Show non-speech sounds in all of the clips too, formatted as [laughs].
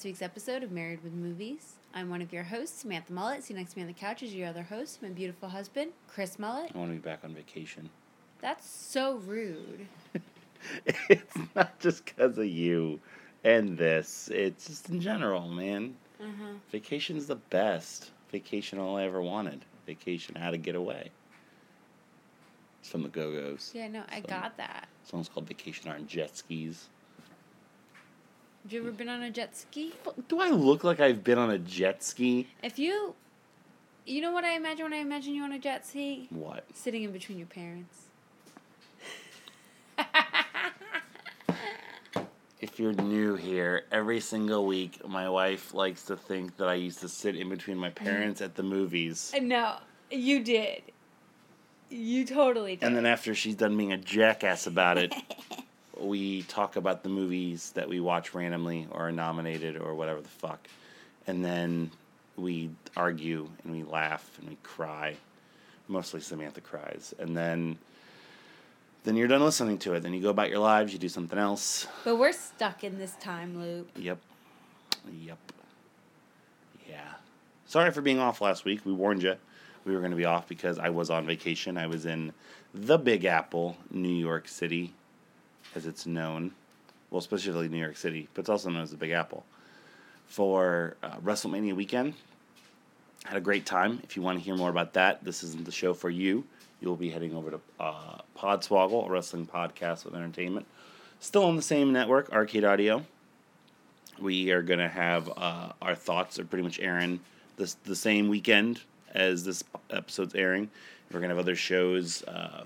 This week's episode of Married with Movies. I'm one of your hosts, Samantha Mullet. See next to me on the couch is your other host, my beautiful husband, Chris Mullet. I want to be back on vacation. That's so rude. [laughs] it's not just because of you and this. It's just in general, man. Uh-huh. Vacation's the best. Vacation all I ever wanted. Vacation how to get away. It's from the Go Go's. Yeah, no, I So- got that. Song's called Vacation on Jet Skis. Have you ever been on a jet ski? Do I look like I've been on a jet ski? If you, you know what I imagine when I imagine you on a jet ski? What? Sitting in between your parents. [laughs] If you're new here, every single week my wife likes to think that I used to sit in between my mm-hmm. parents at the movies. Uh, no, you did. You totally did. And then after she's done being a jackass about it, [laughs] we talk about the movies that we watch randomly or are nominated or whatever the fuck. And then we argue and we laugh and we cry. Mostly Samantha cries. And then then you're done listening to it. Then you go about your lives, you do something else. but we're stuck in this time loop. Yep. Yep. Yeah. Sorry for being off last week. We warned you we were going to be off because I was on vacation. I was in the Big Apple, New York City, as it's known. Well, specifically New York City, but it's also known as the Big Apple. For uh, WrestleMania weekend. Had a great time. If you want to hear more about that, this isn't the show for you. You'll be heading over to uh, Podswoggle, a wrestling podcast with entertainment. Still on the same network, Arcade Audio we are going to have uh, our thoughts are pretty much airing this the same weekend as this episode's airing. We're going to have other shows uh,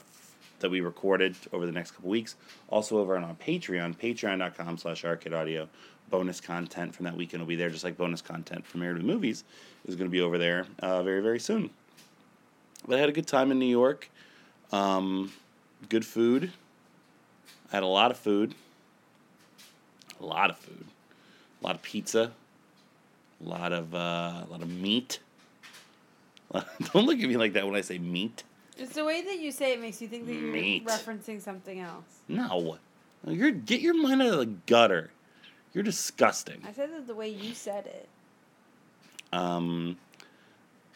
that we recorded over the next couple weeks. Also over on our Patreon, patreon.com slash arcade audio. Bonus content from that weekend will be there, just like bonus content from Married Movies is going to be over there uh, very, very soon. But I had a good time in New York. Um, good food. I had a lot of food. A lot of food a lot of pizza, a lot of uh, a lot of meat. [laughs] Don't look at me like that when I say meat. It's the way that you say it makes you think that you're Meat. referencing something else. No, you're get your mind out of the gutter. You're disgusting. I said that the way you said it. Um,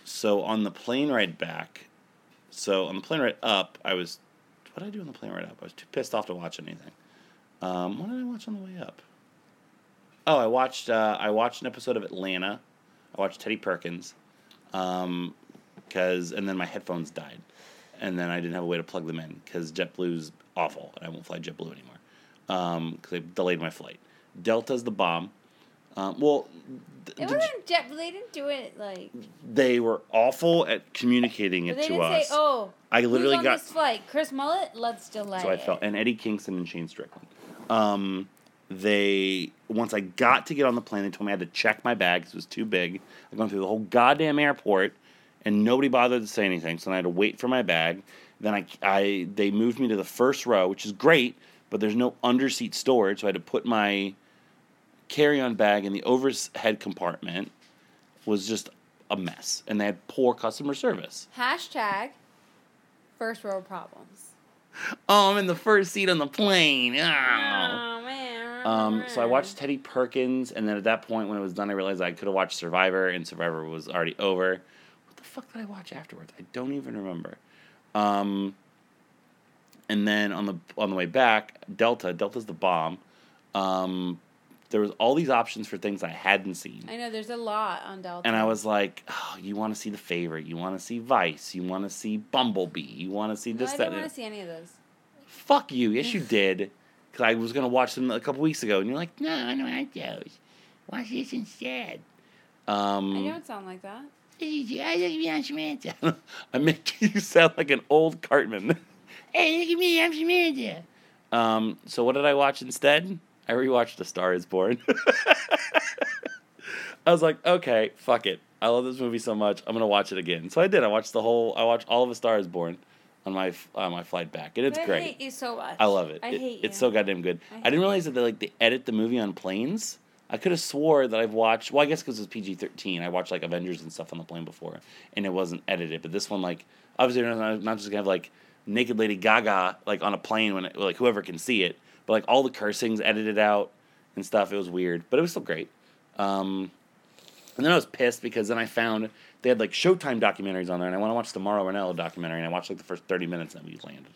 so on the plane ride back, so on the plane ride up, I was. What did I do on the plane ride up? I was too pissed off to watch anything. Um, what did I watch on the way up? Oh, I watched. Uh, I watched an episode of Atlanta. I watched Teddy Perkins, um, cause and then my headphones died, and then I didn't have a way to plug them in because JetBlue's awful, and I won't fly JetBlue anymore, um, cause they delayed my flight. Delta's the bomb. Um, well, th- It wasn't jet. They didn't do it like. they were awful at communicating it to us. say, "Oh, I literally on got this flight? Chris Mullet. Let's delay so I felt and Eddie Kingston and Shane Strickland. Um, they once I got to get on the plane, they told me I had to check my bag 'cause it was too big. I'd gone through the whole goddamn airport, and nobody bothered to say anything. So then I had to wait for my bag. Then I, I they moved me to the first row, which is great, but there's no underseat storage, so I had to put my carry-on bag in the overhead compartment. Was just a mess, and they had poor customer service. Hashtag first world problems. Oh, I'm in the first seat on the plane. Oh. Oh man. Um, so I watched Teddy Perkins, and then at that point, when it was done, I realized I could have watched Survivor, and Survivor was already over. The fuck did I watch afterwards? I don't even remember. Um, and then on the on the way back, Delta. Delta's the bomb. Um, there was all these options for things I hadn't seen. I know there's a lot on Delta. And I was like, oh, you want to see The Favorite, you want to see Vice, you want to see Bumblebee, you want to see No, this, I didn't want to see any of those. Fuck you. Yes, you [laughs] did. Because I was going to watch them a couple weeks ago, and you're like, no, I don't like those. Watch this instead. Um, I don't sound like that. [laughs] I make [laughs] you sound like an old Cartman. [laughs] hey, look at me, I'm Samantha. Um, so what did I watch instead? I rewatched A Star Is Born. I was like, okay, fuck it. I love this movie so much. I'm gonna watch it again. So I did. I watched the whole. I watched all of A Star Is Born on my on my flight back, and it's But I great. hate you so much. I love it. I It- hate It's so goddamn good. I I, didn't realize that they like they edit the movie on planes. I could have swore that I've watched. Well, I guess because it's PG thirteen. I watched like Avengers and stuff on the plane before, and it wasn't edited. But this one, like, obviously, I'm not, just gonna have like naked Lady Gaga like on a plane when it, like whoever can see it. But like all the cursings edited out and stuff. It was weird, but it was still great. Um, and then I was pissed because then I found they had like Showtime documentaries on there, and I want to watch the Mauro Ranallo documentary, and I watched like the first thirty minutes and we landed.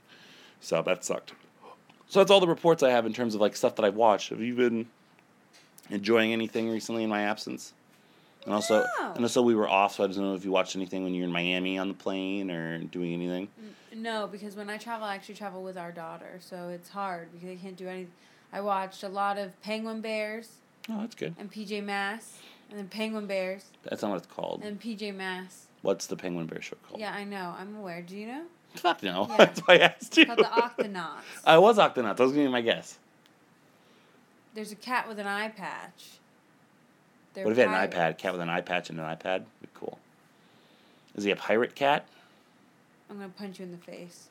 So that sucked. So that's all the reports I have in terms of like stuff that I've watched. Have you been enjoying anything recently in my absence? And also, No. and also we were off, so I don't know if you watched anything when you were in Miami on the plane or doing anything. No, because when I travel, I actually travel with our daughter, so it's hard because I can't do anything. I watched a lot of Penguin Bears Oh, that's good. and PJ Masks, and then Penguin Bears That's not what it's called. and PJ Masks. What's the Penguin Bear show called? Yeah, I know. I'm aware. Do you know? Fuck no. [laughs] Yeah. That's why I asked you. It's called the Octonauts. I was Octonauts. That was gonna be my guess. There's a cat with an eye patch. They're what if he had an eye pirates. pad? Cat with an eye patch and an iPad? Be cool. Is he a pirate cat? I'm gonna punch you in the face.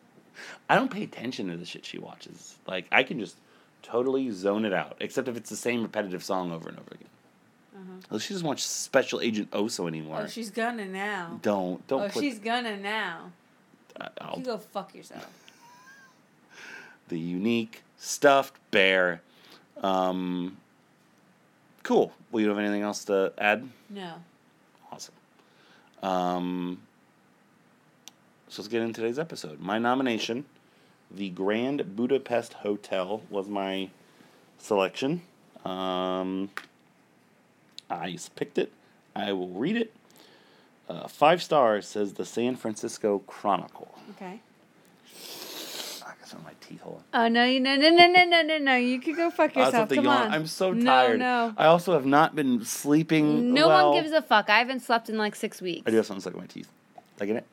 I don't pay attention to the shit she watches. Like I can just totally zone it out, except if it's the same repetitive song over and over again. Uh-huh. Well, she doesn't watch Special Agent Oso anymore. Oh, she's gonna now. don't don't Oh, put. she's gonna now. I'll- You go fuck yourself. [laughs] the unique stuffed bear. Um, cool. Will you have anything else to add? No. Awesome. Um, so let's get into today's episode. My nomination, the Grand Budapest Hotel, was my selection. Um, I picked it. I will read it. Uh, five stars says the San Francisco Chronicle. Okay. I on my teeth hole. Oh no! You no no no no no no no! You could go fuck yourself. Come yawn. on. I'm so tired. no. no. I also have not been sleeping. No well. one gives a fuck. I haven't slept in like six weeks. I do have something stuck in my teeth. Like in it.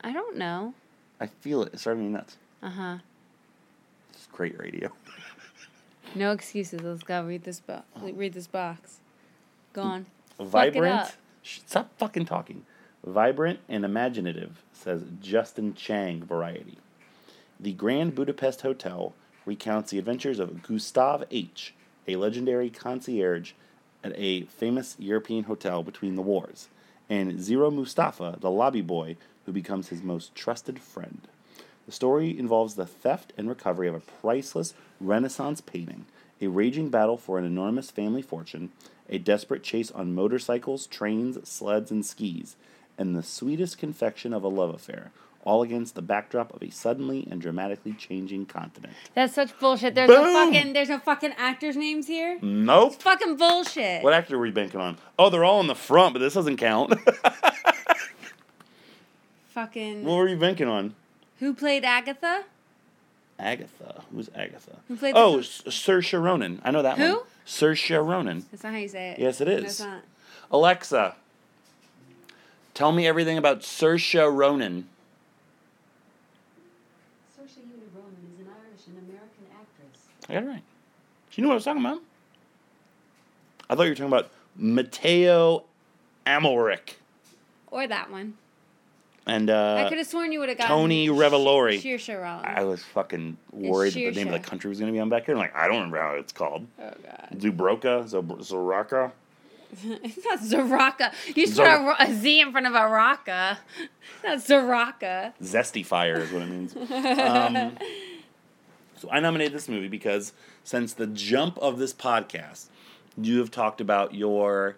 I don't know. I feel it. It's driving me nuts. Uh huh. It's great radio. No excuses. Let's go read this book. Read this box. Go on. Vibrant. Stop fucking talking. Vibrant and imaginative, says Justin Chang, Variety. The Grand Budapest Hotel recounts the adventures of Gustav H., a legendary concierge at a famous European hotel between the wars, and Zero Mustafa, the lobby boy who becomes his most trusted friend. The story involves the theft and recovery of a priceless Renaissance painting, a raging battle for an enormous family fortune, a desperate chase on motorcycles, trains, sleds, and skis, and the sweetest confection of a love affair, all against the backdrop of a suddenly and dramatically changing continent. That's such bullshit. There's no fucking. There's no fucking actors' names here. Nope. Fucking bullshit. What actor were we banking on? Oh, they're all in the front, but this doesn't count. [laughs] Fucking. what were you banking on? Who played Agatha? Agatha. Who's Agatha? Who played oh, S- Saoirse Ronan. I know that one. Who? one. Saoirse Ronan. That's not how you say it. Yes, it No, it's not. Alexa, tell me everything about Saoirse Ronan. Saoirse Una Ronan is an Irish and American actress. I got it right. Do you know what I was talking about? I thought you were talking about Mateo Amalric Or that one. and I uh, could have sworn you would have gotten Tony Revolori. Sheer Sharon. I was fucking worried that the name of the country was going to be on back here. I'm like, I don't remember how it's called. Oh god. Zubroka? Zob- Zoraka? [laughs] it's not Zaraka. You just Zor- put a, ro- a Z in front of a raka. [laughs] It's not Zaraka. Zesty Fire is what it means. [laughs] um, so I nominated this movie because since the jump of this podcast, you have talked about your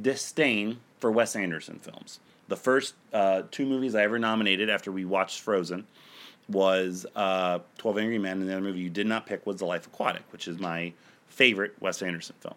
disdain for Wes Anderson films. The first uh, two movies I ever nominated after we watched Frozen was uh, 12 Angry Men, and the other movie you did not pick was The Life Aquatic, which is my favorite Wes Anderson film.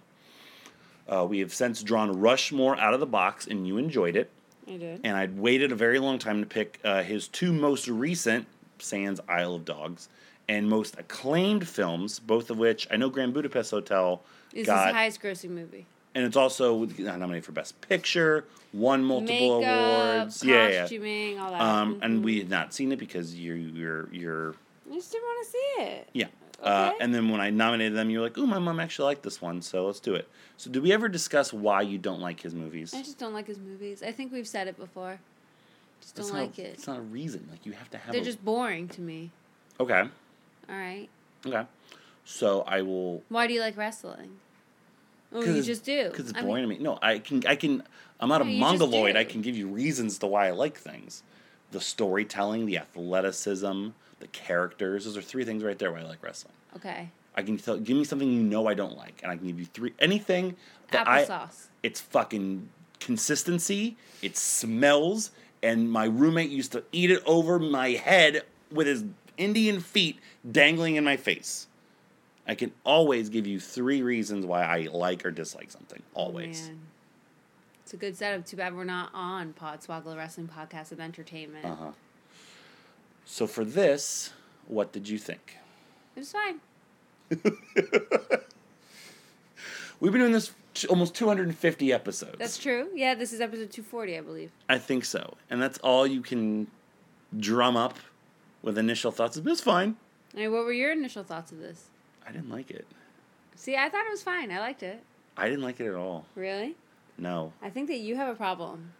Uh, we have since drawn Rushmore out of the box, and you enjoyed it I did. and I'd waited a very long time to pick uh, his two most recent, Sans Isle of Dogs, and most acclaimed films, both of which I know Grand Budapest Hotel Is got, his highest grossing movie. and it's also nominated for Best Picture, won multiple Makeup, awards. Yeah, yeah. costuming, all that. Um, and Mhm. we had not seen it because you're you're you're I just didn't want to see it. yeah. Uh, Okay. and then when I nominated them, you were like, "Ooh, my mom actually liked this one, so let's do it." So, did we ever discuss why you don't like his movies? I just don't like his movies. I think we've said it before. Just don't That's like not, it. It's not a reason. Like you have to have. They're a, just boring to me. okay. All right. Okay. So I will Why do you like wrestling? Oh, you just do. Because it's I boring mean, to me. No, I can. I can. I'm not No, a mongoloid. I can give you reasons to why I like things. The storytelling, the athleticism, the characters. Those are three things right there why I like wrestling. Okay. I can tell. Give me something you know I don't like, and I can give you three. Anything that I. It's fucking consistency. It smells, and my roommate used to eat it over my head with his Indian feet dangling in my face. I can always give you three reasons why I like or dislike something. Always. Man. It's a good setup. Too bad we're not on Podswoggle Wrestling Podcast of Entertainment. Uh huh. So for this, what did you think? It was fine. [laughs] We've been doing this almost 250 episodes. That's true. Yeah, this is episode 240, I believe. I think so, and that's all you can drum up with initial thoughts. It was fine. Mean, what were your initial thoughts of this? I didn't like it. See, I thought it was fine. I liked it. I didn't like it at all. Really? No. I think that you have a problem.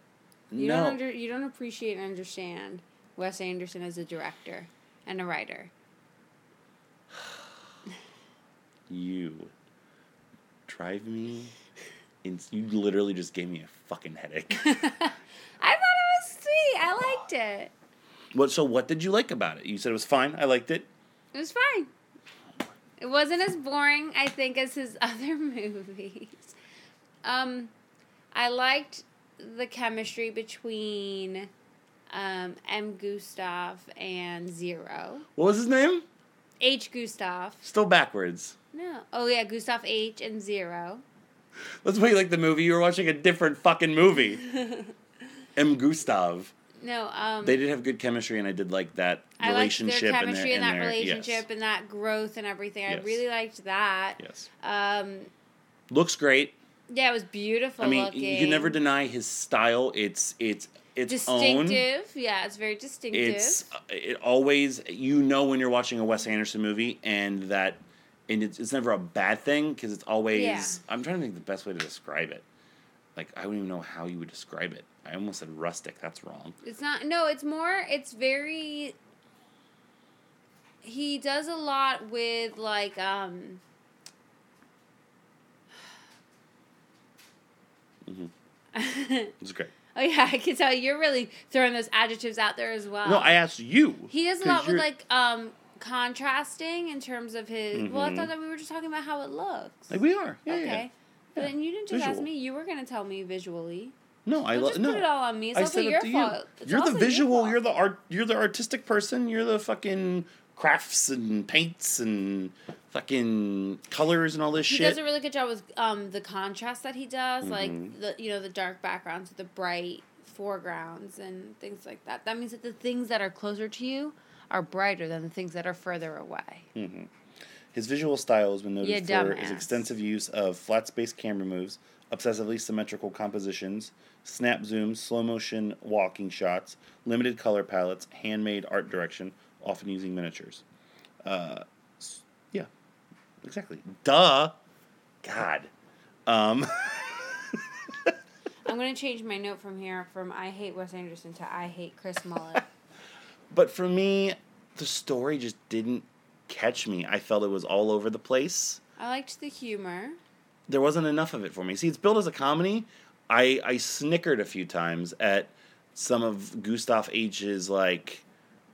You no. don't under, you don't appreciate and understand Wes Anderson as a director and a writer. [sighs] You drive me. In, you literally just gave me a fucking headache. [laughs] I thought it was sweet. I liked it. What? So what did you like about it? You said it was fine. I liked it. It was fine. It wasn't as boring, I think, as his [laughs] other movies. Um, I liked the chemistry between um, M. Gustav and Zero. What was his name? H. Gustav. Still backwards. No. Oh, yeah, Gustav H. and Zero. That's why you like the movie. You were watching a different fucking movie. [laughs] M. Gustav. No, um, They did have good chemistry, and I did like that I liked relationship their chemistry and and, their, that their- relationship and that growth and everything. I Yes. really liked that. Yes. Um. Looks great. yeah, it was beautiful I mean, looking. you can never deny his style. It's it's its own. distinctive. Yeah, it's very distinctive. It's uh, it always you know when you're watching a Wes Anderson movie, and that and it's, it's never a bad thing because it's always. Yeah. I'm trying to think the best way to describe it. Like I don't even know how you would describe it. I almost said rustic. That's wrong. It's not. No, it's more. It's very. He does a lot with like um. [laughs] It's great. oh yeah, I can tell you're really throwing those adjectives out there as well. no, I asked you. He does a lot with you're- like um contrasting in terms of his. Well, I Mhm. thought that we were just talking about how it looks. Like we are. Yeah, okay. yeah. But then you didn't just ask me. You were gonna tell me visually. No, I love no. put it all on me. It's I also said your to fault. you. It's you're the also your visual. You're the art. You're the artistic person. You're the fucking crafts and paints and fucking colors and all this He shit. He does a really good job with um the contrast that he does, Mhm. like the you know the dark backgrounds with the bright foregrounds and things like that. That means that the things that are closer to you are brighter than the things that are further away. hmm His visual style has been noted for his extensive use of flat space camera moves, obsessively symmetrical compositions, snap zooms, slow motion walking shots, limited color palettes, handmade art direction, often using miniatures. Uh, yeah, exactly. Duh. God. Um, [laughs] I'm gonna change my note from here from I hate Wes Anderson to I hate Chris Mullet. [laughs] but for me, the story just didn't catch me. I felt it was all over the place. I liked the humor. there wasn't enough of it for me. See, it's billed as a comedy. I I snickered a few times at some of Gustav H's like,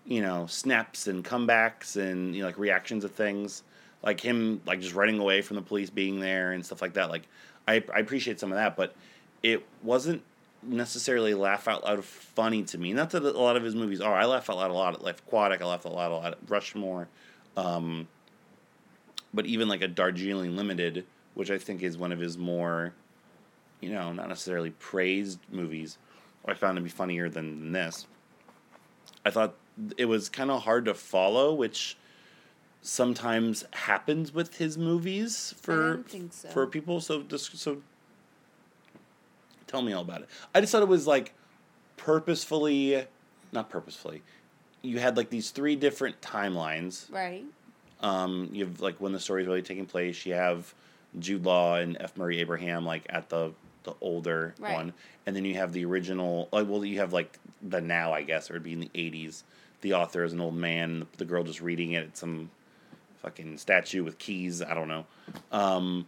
you know, snaps and comebacks and you know, like reactions to things, like him like just running away from the police being there and stuff like that. Like, I I appreciate some of that, but it wasn't necessarily laugh out loud funny to me. Not that a lot of his movies are. I laugh out loud a lot at Life Aquatic. I laugh a lot a lot at Rushmore. Um, but even like a Darjeeling Limited, which I think is one of his more, you know, not necessarily praised movies, I found to be funnier than, than this. I thought it was kind of hard to follow, which sometimes happens with his movies for so. for people. So just so Tell me all about it. I just thought it was like purposefully, not purposefully. You had like these three different timelines. Right. Um, you have like when the story's really taking place. You have Jude Law and F. Murray Abraham like at the the older Right. one, and then you have the original. Like, well, you have like the now, I guess, or it'd be in the eighties. The author is an old man. The girl just reading it. It's some fucking statue with keys. I don't know. Um,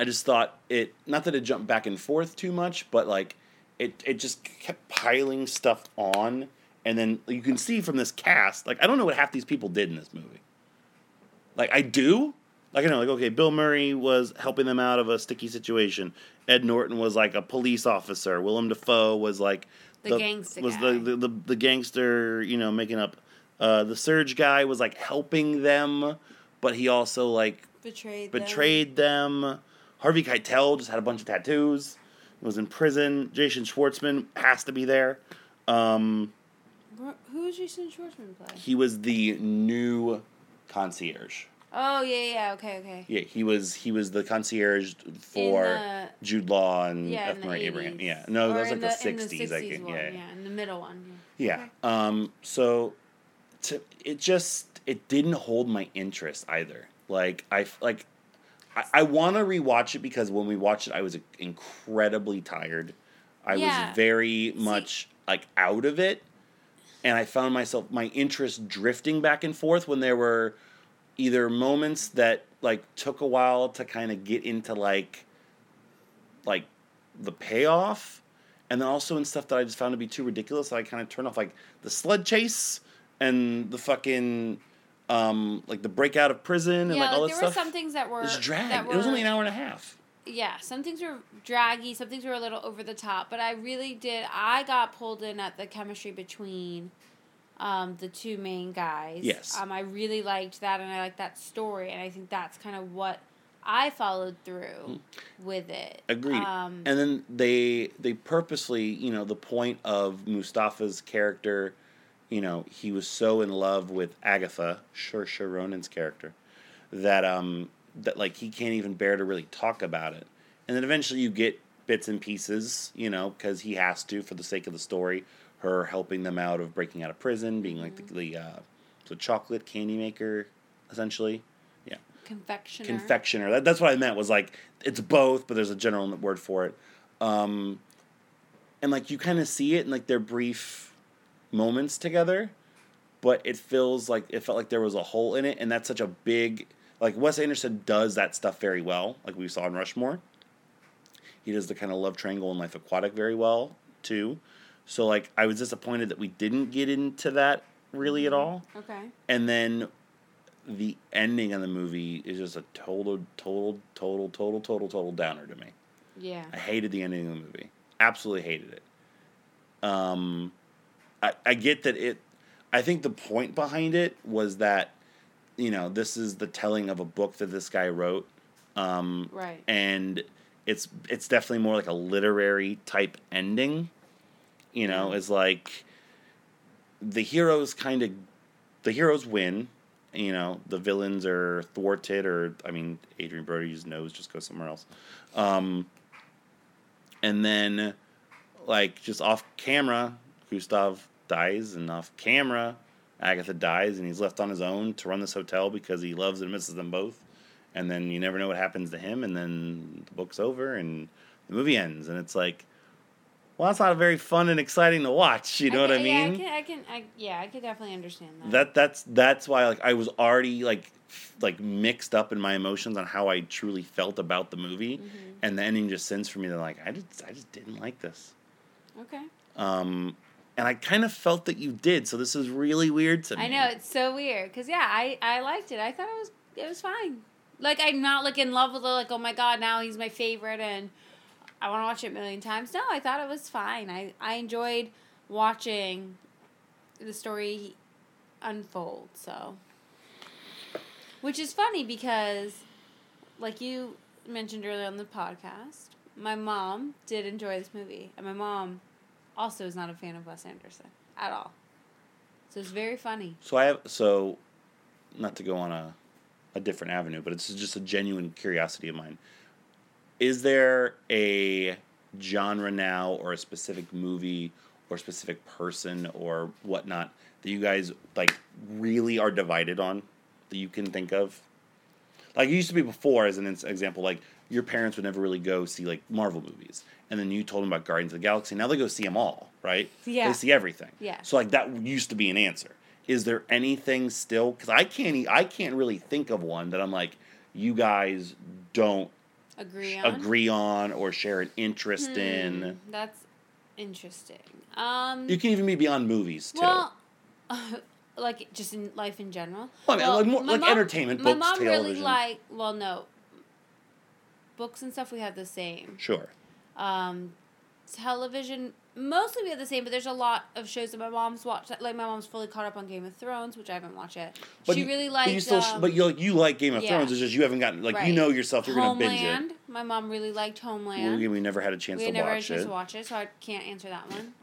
I just thought it. Not that it jumped back and forth too much, but like it. It just kept piling stuff on, and then you can see from this cast. Like I don't know what half these people did in this movie. Like I do. Like I know, like okay, Bill Murray was helping them out of a sticky situation. Ed Norton was like a police officer. Willem Dafoe was like The gangster was the, the the the gangster. You know, making up. Uh, the Serge guy was like helping them, but he also like Betrayed. them. betrayed them. Harvey Keitel just had a bunch of tattoos. Was in prison. Jason Schwartzman has to be there. Um, Wh- Who is Jason Schwartzman play? he was the new concierge. Oh yeah, yeah. Okay, okay. Yeah, he was he was the concierge for the- Jude Law and Yeah, F. Murray Abraham. Yeah, no, Or that was like the sixties. I think. one, Yeah, yeah, in the middle one. yeah. Okay. Um. So, to, it just it didn't hold my interest either. Like I like, I, I want to rewatch it because when we watched it, I was incredibly tired. I Yeah. was very much like out of it, and I found myself my interest drifting back and forth when there were either moments that like took a while to kind of get into like like the payoff and then also in stuff that I just found to be too ridiculous that I kind of turned off like the sled chase and the fucking um like the breakout of prison and yeah, like all like, that there stuff. were some things that were It's dragged. that It was only an hour and a half. yeah, some things were draggy, some things were a little over the top, but I really did. I got pulled in at the chemistry between um, the two main guys. Yes. Um, I really liked that, and I liked that story, and I think that's kind of what I followed through with it. Hmm. Agreed. Um, and then they they purposely, you know, the point of Mustafa's character, you know, he was so in love with Agatha, Saoirse Ronan's character, that um that like he can't even bear to really talk about it. And then eventually you get bits and pieces, you know, because he has to for the sake of the story. Her helping them out of breaking out of prison, being like the, the uh, so chocolate candy maker, essentially. Yeah confectioner. confectioner. That, that's what I meant was like it's both, but there's a general word for it. Um, and like you kind of see it in like their brief moments together, but it feels like it felt like there was a hole in it, and that's such a big like Wes Anderson does that stuff very well, like we saw in Rushmore. He does the kind of love triangle in Life Aquatic very well too. So like I was disappointed that we didn't get into that really at all Okay. and then the ending of the movie is just a total, total, total, total, total, total downer to me. Yeah. I hated the ending of the movie. Absolutely hated it. Um, I, I get that it. I think the point behind it was that, you know, this is the telling of a book that this guy wrote, um, Right. and it's it's definitely more like a literary type ending. You know, Yeah. is like the heroes kind of the heroes win. You know, the villains are thwarted, or I mean, Adrien Brody's nose just goes somewhere else. Um, and then, like, just off camera, Gustav dies, and off camera, Agatha dies, and he's left on his own to run this hotel because he loves and misses them both. And then you never know what happens to him, and then the book's over, and the movie ends, and it's like, well, that's not very fun and exciting to watch. You know what I mean? Yeah, I can. I can. I, yeah, I could definitely understand that. that that's that's why like I was already like like mixed up in my emotions on how I truly felt about the movie, Mm-hmm. and the ending just sends for me to like I just I just didn't like this. Okay. Um, and I kind of felt that you did, so this is really weird to me. I know it's so weird because yeah, I I liked it. I thought it was it was fine. Like I'm not like in love with it. Like oh my god, now he's my favorite and I want to watch it a million times. No, I thought it was fine. I I enjoyed watching the story unfold. So, which is funny because, like you mentioned earlier on the podcast, my mom did enjoy this movie, and my mom also is not a fan of Wes Anderson at all. So it's very funny. So I have so, not to go on a, a different avenue, but it's just a genuine curiosity of mine. Is there a genre now or a specific movie or specific person or whatnot that you guys like really are divided on that you can think of? Like it used to be before, as an example, like your parents would never really go see like Marvel movies, and then you told them about Guardians of the Galaxy. Now they go see them all, right? Yeah. They see everything. Yeah. So like that used to be an answer. Is there anything still? Because I can't. I can't really think of one that I'm like, you guys don't Agree on. agree on or share an interest Hmm, in. That's interesting. Um. You can even be beyond movies too. Well, [laughs] like just in life in general. Well, I mean, Well, like more- like mom- entertainment, My books, mom really like. Well, no. Books and stuff we have the same. sure. Um, television mostly we have the same, but there's a lot of shows that my mom's watched. Like my mom's fully caught up on Game of Thrones, which I haven't watched yet. But she you, really but likes. you still, um, but you you like Game of yeah. Thrones. It's just you haven't gotten like you know yourself. You're gonna binge Homeland. it. My mom really liked Homeland. We, we never had a chance we to never had a watch chance it. to watch it, so I can't answer that one.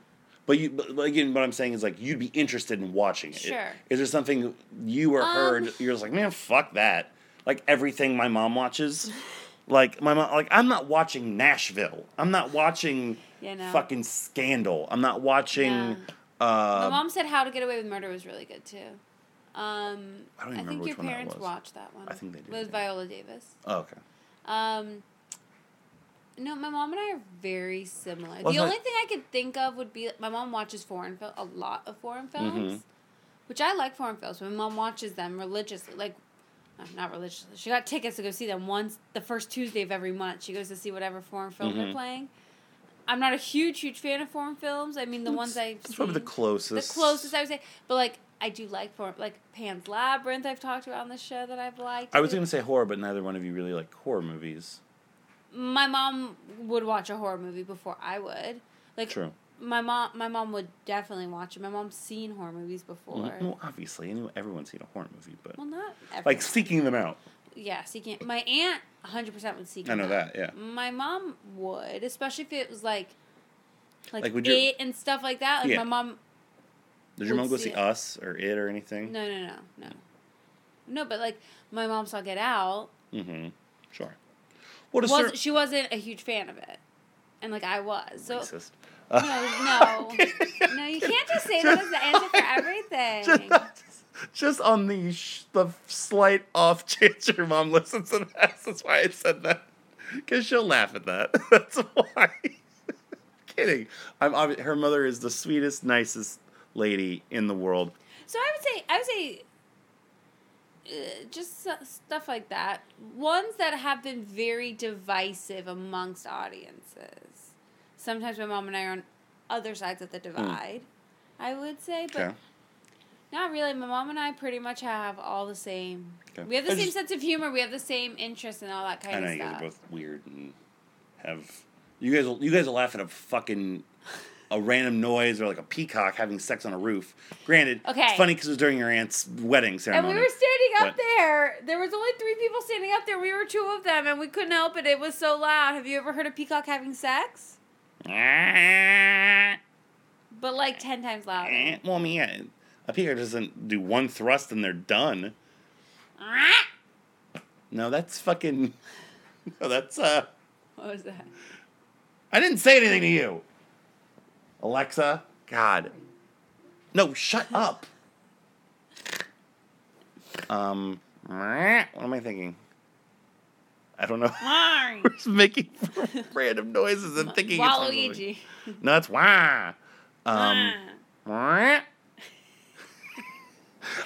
But you, but but again, what I'm saying is like you'd be interested in watching it. Sure. Is there something you or Um, heard you're just like, man, fuck that. Like everything my mom watches. [laughs] Like my mom, like I'm not watching Nashville. I'm not watching Yeah, no. fucking Scandal. I'm not watching. No. Uh, my mom said How to Get Away with Murder was really good too. Um, I don't even I remember think which your that parents was. watched that one. I think they did, With yeah. Viola Davis. oh, okay. Um, no, my mom and I are very similar. Well, the only like- thing I could think of would be my mom watches foreign film, a lot of foreign Mm-hmm. films, which I like foreign films. My mom watches them religiously, like uh, not religious. She got tickets to go see them once the first Tuesday of every month. She goes to see whatever foreign film they're Mhm. playing. I'm not a huge, huge fan of foreign films. I mean, the ones I've It's seen, probably the closest. the closest I would say, but like I do like foreign, like Pan's Labyrinth. I've talked about on the show that I've liked. I was gonna say horror, but neither one of you really like horror movies. my mom would watch a horror movie before I would. Like True. My mom, my mom would definitely watch it. My mom's seen horror movies before. Well, well, obviously, anyone- everyone's seen a horror movie, but Well, not everyone. like seeking them out. yeah, seeking. My aunt, hundred percent would seek. I know out. that, yeah. My mom would, especially if it was like, like, Like, would your- it and stuff like that. Like Yeah. my mom. Did your mom go see it. Us or It or anything? No, no, no, no, no. But like my mom saw Get Out. Mm-hmm. Sure. What a Was cer- she wasn't a huge fan of it, and like I was. So racist. No, no, no. You can't just say that as the answer for [laughs] everything. just, just on the sh- the slight off chance your mom listens to that. That's why I said that. Because she'll laugh at that. [laughs] That's why. [laughs] Kidding. I'm obvi- her mother is the sweetest, nicest lady in the world. So I would say I would say uh, just stuff like that. Ones that have been very divisive amongst audiences. Sometimes my mom and I are on other sides of the hmm. divide. I would say, but Okay. not really. My mom and I pretty much have all the same. Okay. We have the I same just- sense of humor. We have the same interests and all that kind of stuff. I know of you guys stuff. are both weird and have you guys you guys will laugh at a fucking a random noise or like a peacock having sex on a roof. Granted, Okay. it's funny because it was during your aunt's wedding ceremony. And we were standing up But- there. There was only three people standing up there. We were two of them, and we couldn't help it. It was so loud. Have you ever heard a peacock having sex? But like ten times louder. Well, I mean, yeah, a peacock doesn't do one thrust and they're done. No, that's fucking. No, that's uh. What was that? I didn't say anything to you. Alexa, God. No, shut up. Um, what am I thinking? I don't know. We're just [laughs] making [laughs] random noises and thinking. it's. Waluigi. No, it's wah. Um, wah. [laughs]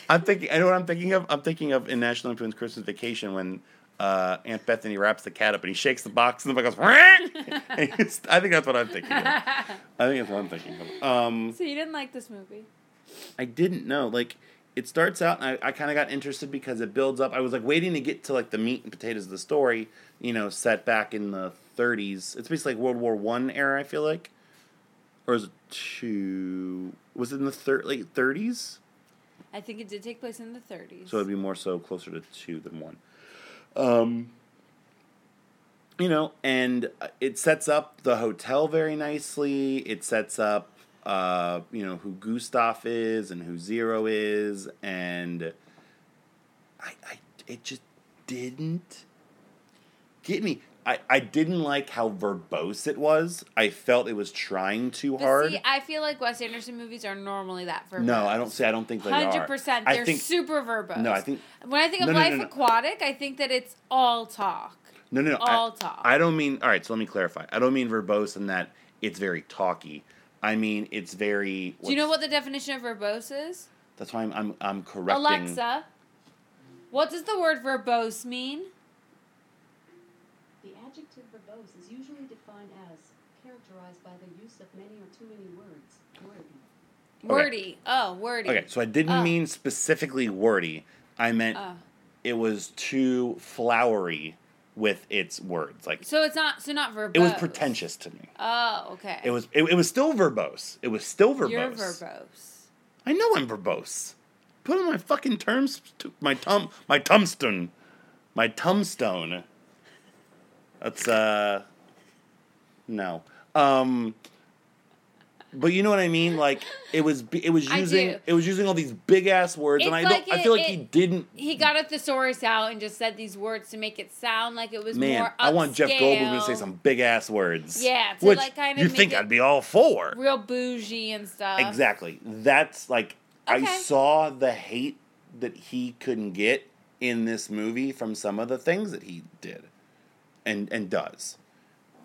I'm thinking. I know what I'm thinking of. I'm thinking of in National Lampoon's Christmas Vacation when uh, Aunt Bethany wraps the cat up and he shakes the box and the box goes. I think that's what I'm thinking. of. I think that's what I'm thinking of. Um, so you didn't like this movie? I didn't know. Like, it starts out, and I, I kind of got interested because it builds up. I was like waiting to get to like the meat and potatoes of the story. You know, set back in the 30s. It's basically like World War One era. I feel like, or is it two? Was it in the thir- late 30s? I think it did take place in the 30s. So it'd be more so closer to two than one. Um, you know, and it sets up the hotel very nicely. It sets up, uh, you know, who Gustav is and who Zero is, and I, I, it just didn't get me. I, I didn't like how verbose it was. I felt it was trying too hard. See, I feel like Wes Anderson movies are normally that verbose. no, I don't say I don't think they are. Hundred percent. They're think super verbose. no, I think when I think of no, no, Life no. Aquatic, I think that it's all talk. no no no. all I, talk. I don't mean all right. So let me clarify. I don't mean verbose in that it's very talky. I mean it's very. Do you know what the definition of verbose is? That's why I'm I'm, I'm correcting. Alexa, what does the word verbose mean? The adjective verbose is usually defined as characterized by the use of many or too many words. Wordy. Wordy. Oh, wordy. Okay, so I didn't Oh. mean specifically wordy. I meant Oh. it was too flowery with its words. Like So it's not. So not verbose. it was pretentious to me. Oh, okay. It was it, it was still verbose. It was still verbose. You're verbose. I know I'm verbose. Put on my fucking terms to my tum my tombstone. My tombstone. That's uh no. Um but you know what I mean? Like it was it was I using do. it was using all these big ass words and I It's don't like I feel it- like he it- didn't He got a thesaurus out and just said these words to make it sound like it was Man, more. I want Jeff Goldblum to say upscale, some big ass words. Yeah, to, which like, kind of you make think it- I'd be all for. real bougie and stuff. Exactly. That's like I Okay. saw the hate that he couldn't get in this movie from some of the things that he did and and does.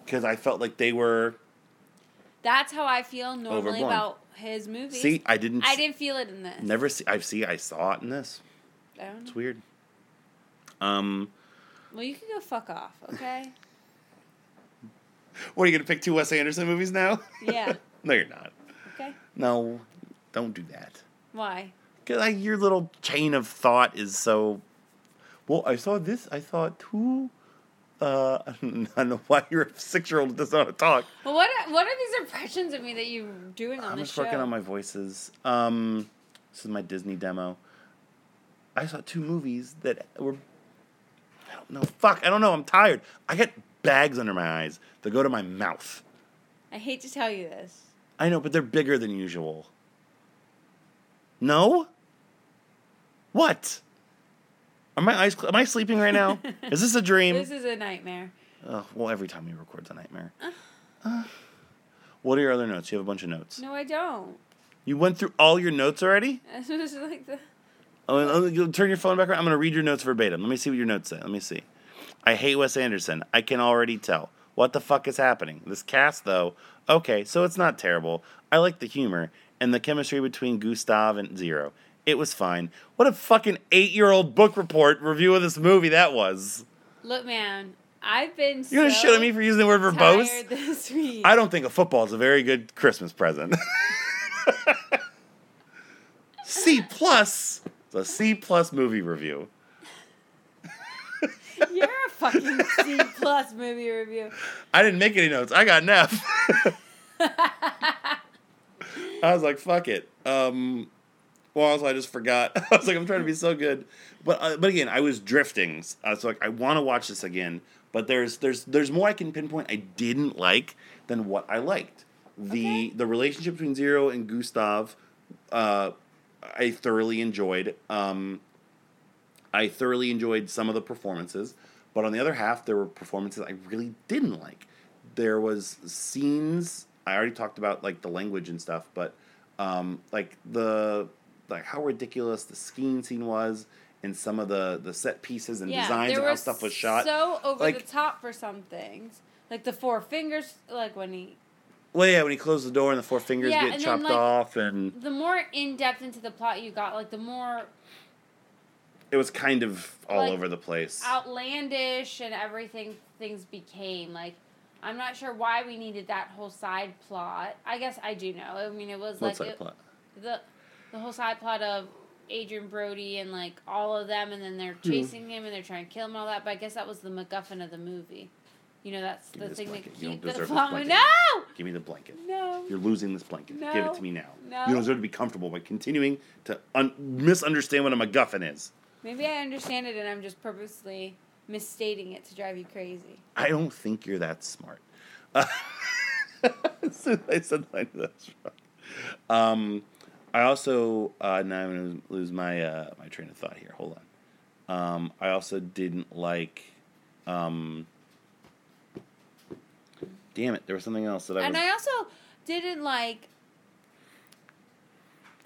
Cuz I felt like they were That's how I feel normally Overblown. about his movies. See, I didn't I s- didn't feel it in this. never see I see I saw it in this. I don't know. It's weird. Um Well, you can go fuck off, okay? what are you going to pick two Wes Anderson movies now? [laughs] Yeah. no, you're not. Okay. No. Don't do that. Why? Cause like your little chain of thought is so. Well, I saw this. I thought too. Uh, [laughs] I don't know why your six-year-old doesn't know how to talk. Well, what are, what are these impressions of me that you're doing on this? I'm this just show? working on my voices. Um, this is my Disney demo. I saw two movies that were. I don't know. Fuck. I don't know. I'm tired. I got bags under my eyes that go to my mouth. I hate to tell you this. I know, but they're bigger than usual. No. What? Are my eyes? Am I sleeping right now? [laughs] Is this a dream? This is a nightmare. Oh, well, every time we record's a nightmare. Uh, what are your other notes? You have a bunch of notes. No, I don't. You went through all your notes already? [laughs] This was like the. Oh, uh, you'll turn your phone back around. I'm going to read your notes verbatim. Let me see what your notes say. Let me see. I hate Wes Anderson. I can already tell. What the fuck is happening? This cast, though, okay, so it's not terrible. I like the humor and the chemistry between Gustav and Zero. It was fine. What a fucking eight year old book report review of this movie that was. Look, man, I've been. You're to so shit on me for using the word verbose? [laughs] this week. I don't think a football is a very good Christmas present. [laughs] C plus. It's a C plus movie review. [laughs] You're a fucking C plus movie review. I didn't make any notes. I got an F. I was like, fuck it. Um, well, also, I just forgot. [laughs] I was like, I'm trying to be so good, but uh, but again, I was drifting. I was like, I want to watch this again, but there's there's there's more I can pinpoint I didn't like than what I liked. The Okay. the relationship between Zero and Gustav, uh, I thoroughly enjoyed. Um, I thoroughly enjoyed some of the performances, but on the other half, there were performances I really didn't like. There was scenes I already talked about, like the language and stuff, but um, like the like how ridiculous the skiing scene was, and some of the the set pieces and yeah, designs and how stuff was shot. So over Like- the top for some things, like the four fingers, like when he. well, yeah, when he closed the door and the four fingers Yeah, get and then, chopped like- off, and The more in depth into the plot you got, like the more it was kind of all Like, over the place. outlandish and everything things became like i'm not sure why we needed that whole side plot i guess i do know i mean it was What's like that it- plot? the the whole side plot of adrien brody and like all of them and then they're Hmm. chasing him and they're trying to kill him and all that but i guess that was the macguffin of the movie you know that's Give the thing blanket. that You don't keep the deserve plot blanket. no Give me the blanket. no You're losing this blanket. No. Give it to me now. No. You don't deserve to be comfortable by continuing to un- misunderstand what a MacGuffin is. maybe i understand it and i'm just purposely misstating it to drive you crazy I don't think you're that smart. Uh, as [laughs] soon as I said that, that's wrong. Um, I also uh, now I'm gonna lose my uh, my train of thought here. Hold on. Um, I also didn't like. Um, Damn it! There was something else that I was. And I also didn't like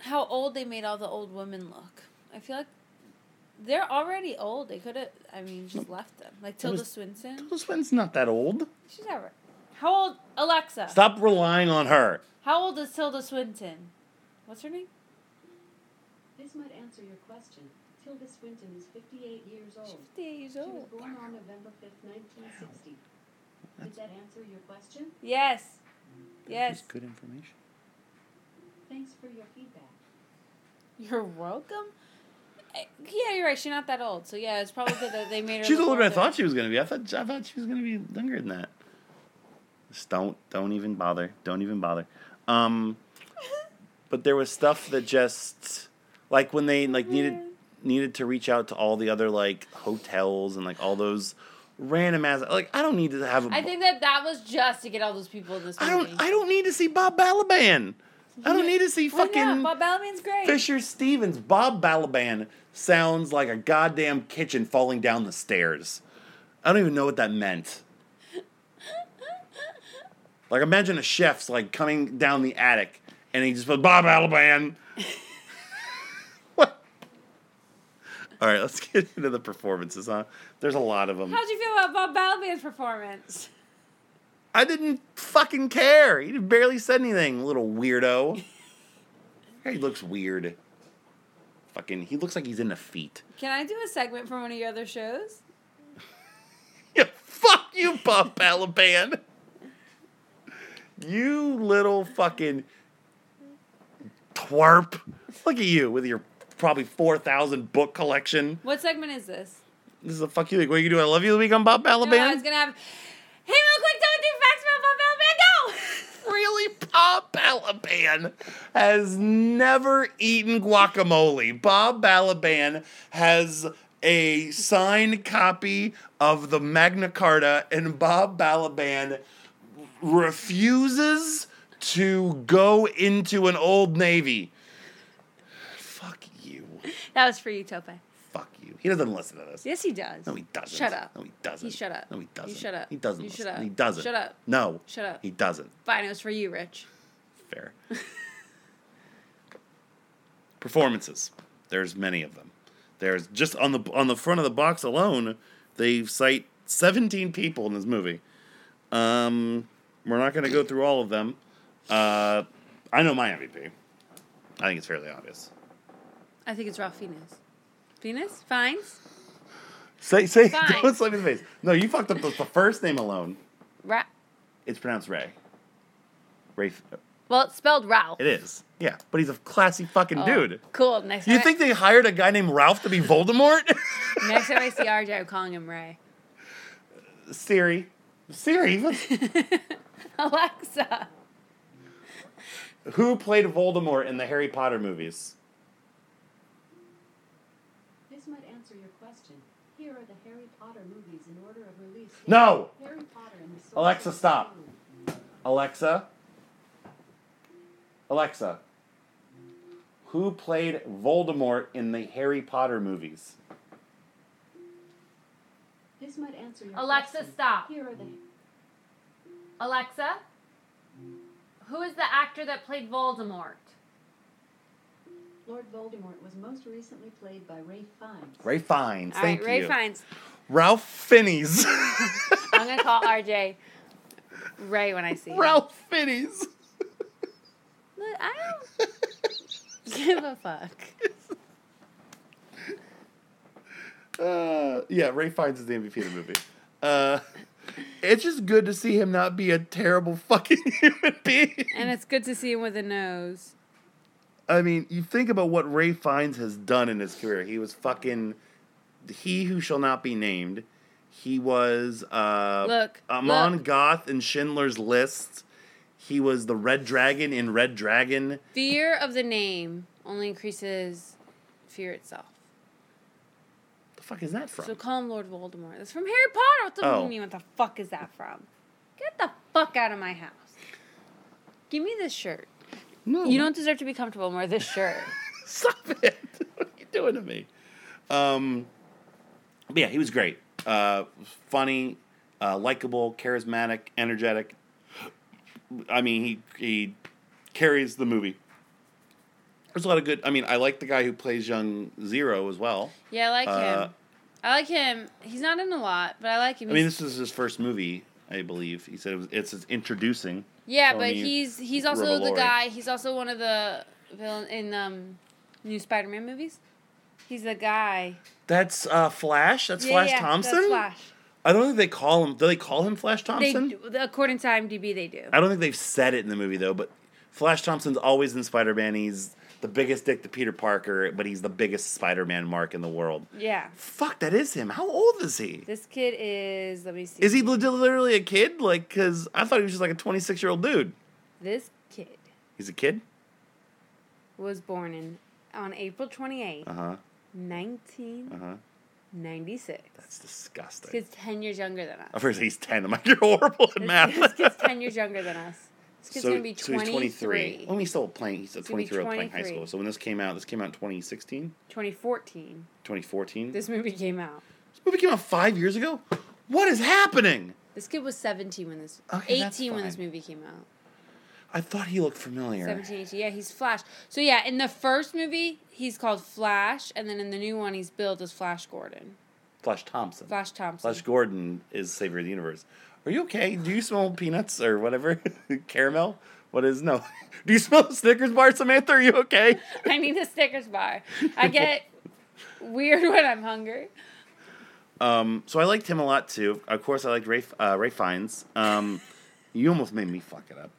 how old they made all the old women look. I feel like they're already old. They could have, I mean, just left them. Like Tilda was- Swinton. Tilda Swinton's not that old. She's ever. How old? Alexa. Stop relying on her. How old is Tilda Swinton? What's her name? This might answer your question. Tilda Swinton is 58 years old. 58 years old. She was old. born on November 5th, 1960. Did that answer your question? Yes. Yes. That's good information. Thanks for your feedback. You're welcome. Eh, Yeah, you're right. She's not that old. So yeah, it's probably good that they made her. She's look older than I thought she was gonna be. I thought I thought she was gonna be younger than that. Just don't don't even bother. Don't even bother. Um, but there was stuff that just like when they like needed needed to reach out to all the other like hotels and like all those random ass like I don't need to have a I think that that was just to get all those people in this I don't I don't need to see Bob Balaban. I don't need to see fucking? Bob Balaban's great. Fisher Stevens. Bob Balaban sounds like a goddamn kitchen falling down the stairs. I don't even know what that meant. [laughs] Like imagine a chef's like coming down the attic and he just goes Bob Balaban. [laughs] what? All right, let's get into the performances, huh? There's a lot of them. How'd you feel about Bob Balaban's performance? I didn't fucking care. He barely said anything, little weirdo. [laughs] he looks weird. Fucking, he looks like he's in a feet. Can I do a segment from one of your other shows? [laughs] Yeah, fuck you, Bob Balaban. You little fucking twerp. Look at you with your probably 4,000 book collection. What segment is this? This is a fuck you week. What are you do? I love you the week on Bob Balaban? No, I was gonna have. Hey, real quick, me three facts about Bob Balaban. Go. [laughs] really Bob Balaban has never eaten guacamole. Bob Balaban has a signed copy of the Magna Carta, and Bob Balaban refuses to go into an old navy. Fuck you. That was for you, Tope. Fuck you. He doesn't listen to this. Yes, he does. No, he doesn't. Shut up. No, he doesn't. He shut up. No, he doesn't. You shut up. He doesn't. You listen. shut up. He doesn't. Shut up. No. Shut up. He doesn't. Fine, it was for you, Rich. Fair. [laughs] Performances. There's many of them. There's just on the on the front of the box alone, they cite 17 people in this movie. Um, we're not going to go through all of them. Uh, I know my MVP. I think it's fairly obvious. I think it's Ralph Fiennes. Fiennes? Fines? Say say [laughs] Fine. don't slap me in the face. No, you fucked up the, the first name alone. Ra- It's pronounced Ray. Ray. well, it's spelled Ralph. It is. Yeah, but he's a classy fucking Oh, dude. Cool. Next You time, think they hired a guy named Ralph to be Voldemort? [laughs] next time I see RJ, I'm calling him Ray. Siri. Siri, [laughs] Alexa. Who played Voldemort in the Harry Potter movies? This might answer your question. Here are the Harry Potter movies in order of release. No! Harry Potter and the Alexa, stop. Alexa. Alexa. Who played Voldemort in the Harry Potter movies? This might answer your Alexa, question. stop. Here are the Alexa. Who is the actor that played Voldemort? Lord Voldemort was most recently played by Ray Fiennes. Ray Fiennes. All Thank right, Ray you. Fiennes. Ralph Fiennes. [laughs] I'm gonna call RJ Ray when I see him. Ralph Fiennes. Look, I don't [laughs] give a fuck. Uh, yeah, Ray Fiennes is the MVP of the movie. Uh, it's just good to see him not be a terrible fucking [laughs] human being. And it's good to see him with a nose. I mean, you think about what Ray Fiennes has done in his career. He was fucking he who shall not be named. He was uh, Look, Amon look. Goth in Schindler's List. He was the Red Dragon in Red Dragon. Fear of the name only increases fear itself. The fuck is that from? So call him Lord Voldemort. That's from Harry Potter. What the Oh. mean? What the fuck is that from? Get the fuck out of my house. Give me this shirt. no, You don't deserve to be comfortable and wear this shirt. [laughs] Stop it! [laughs] What are you doing to me? Um, but yeah, he was great. Uh, funny, uh, likable, charismatic, energetic. I mean, he he carries the movie. There's a lot of good. I mean, I like the guy who plays young Zero as well. Yeah, I like Uh, him. I like him. He's not in a lot, but I like him. I mean, He's- this is his first movie, I believe. He said it was, it's his introducing. yeah, but he's he's also the guy. He's also one of the villain in um new Spider-Man movies. He's the guy. That's uh, Flash. That's yeah, Flash yeah, Thompson. That's Flash. I don't think they call him. Do they call him Flash Thompson? do- according to IMDb, they do. I don't think they've said it in the movie though. But Flash Thompson's always in Spider Man. He's the biggest dick to Peter Parker, but he's the biggest Spider Man mark in the world. Yeah. Fuck, that is him. How old is he? This kid is. Let me see. Is he literally a kid? Like, cause I thought he was just like a twenty six year old dude. This kid He's a kid. was born in on April twenty eighth, Uh huh. nineteen Uh huh. ninety six. That's This disgusting. kid's ten years younger than us. At first, he's ten. I'm like, you're horrible at This, math. this kid's [laughs] ten years younger than us. This kid's so, gonna be so he's 23. 23. Well, he's still playing. He's a gonna be 23 year old playing high 23. school. So when this came out, this came out in 2016, 2014. 2014. This movie came out. This movie came out five years ago. What is happening? This kid was 17 when this. Okay, that's 18 when this fine. movie came out. I thought he looked familiar. 17, 18. Yeah, he's Flash. So yeah, in the first movie, he's called Flash, and then in the new one, he's billed as Flash Gordon. Flash Thompson. Flash Thompson. Flash Gordon is Savior of the Universe. Are you okay? Do you smell peanuts or whatever? [laughs] Caramel? What is no? [laughs] Do you smell Snickers bar, Samantha? Are you okay? [laughs] I need a Snickers bar. I get weird when I'm hungry. Um, so I liked him a lot too. Of course, I liked Ray uh, Ray Fiennes. Um, you almost made me fuck it up.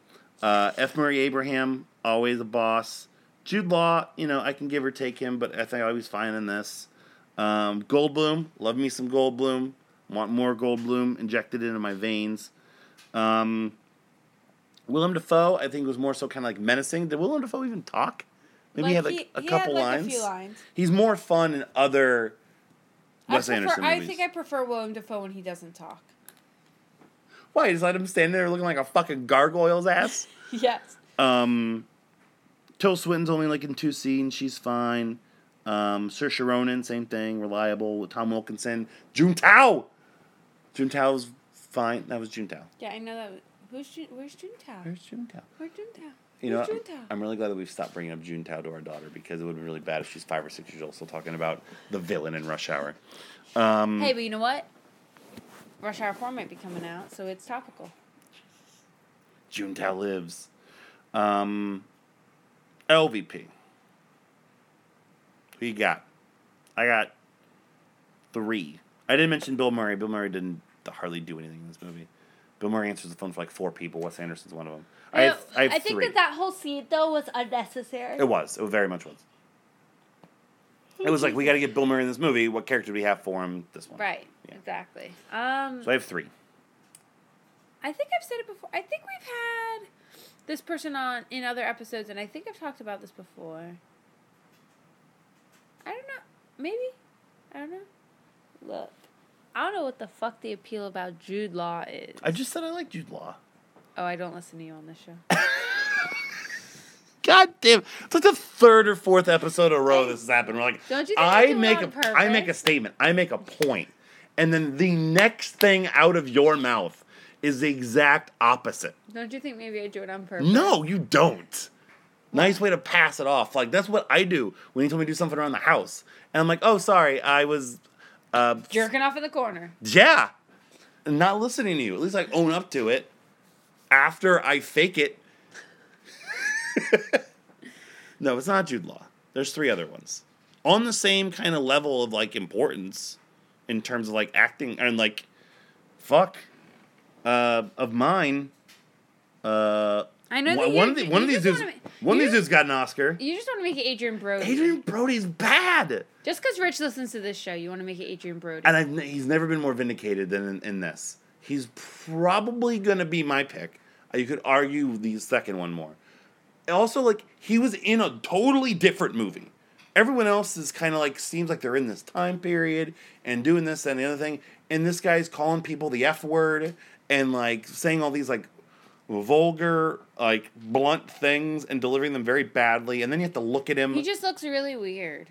Uh, F. Murray Abraham, always a boss. Jude Law, you know, I can give or take him, but I think I was fine in this. Um, Goldblum, love me some Goldblum. Want more Goldblum injected into my veins. Um, Willem Dafoe, I think was more so kind of like menacing. Did Willem Dafoe even talk? Maybe he had like a he couple had, like, lines. A lines. He's more fun in other I, Wes prefer, Anderson I think I prefer Willem Dafoe when he doesn't talk. Why? Just let him stand there looking like a fucking gargoyle's ass? [laughs] Yes. um, Tilda Swinton's only like in two scenes. She's fine. Um, Saoirse Ronan, same thing, reliable. With Tom Wilkinson. Juntao! Juntao's fine. That was Juntao. Yeah, I know that. Who's Jun, Where's Juntao? Where's Juntao? Where's Juntao? You know, Where's I'm, I'm really glad that we've stopped bringing up Juntao to our daughter because it would be really bad if she's five or six years old still talking about the villain in Rush Hour. Um, Hey, but you know what? Rush Hour 4 might be coming out, so it's topical. Juntao lives. Um, LVP. Who you got? I got three. I didn't mention Bill Murray. Bill Murray didn't hardly do anything in this movie. Bill Murray answers the phone for like four people. Wes Anderson's one of them. I have, I have think three. that that whole scene, though, was unnecessary. It was. It very much was. It was like we got to get Bill Murray in this movie. What character do we have for him? This one. Right, Yeah. exactly. Um, So I have three. I think I've said it before. I think we've had this person on in other episodes, and I think I've talked about this before. I don't know. Maybe. I don't know. Look. I don't know what the fuck the appeal about Jude Law is. I just said I like Jude Law. oh, I don't listen to you on this show. [laughs] God damn! It's like the third or fourth episode in a row this has happened. We're like, Don't you think I you do it make a, I make a statement, I make a point, and then the next thing out of your mouth is the exact opposite. don't you think maybe I do it on purpose? No, you don't. Nice way to pass it off. Like that's what I do when you tell me to do something around the house, and I'm like, oh, sorry, I was, uh, Jerking off in the corner. yeah, not listening to you. At least I own up to it after I fake it. [laughs] no, it's not Jude Law. There's three other ones on the same kind of level of like importance in terms of like acting and like fuck uh, of mine. Uh, I know one, that one you- of the, one of these dudes. wanna- One of these dudes got an Oscar. You just want to make it Adrien Brody. Adrien Brody's bad. Just because Rich listens to this show, you want to make it Adrien Brody. and I've, he's never been more vindicated than in, in this. He's probably gonna be my pick. Uh, You could argue the second one more. Also, like he was in a totally different movie. Everyone else is kind of like seems like they're in this time period and doing this and the other thing, and this guy's calling people the f word and like saying all these like vulgar, like blunt things and delivering them very badly, and then you have to look at him. he just looks really weird.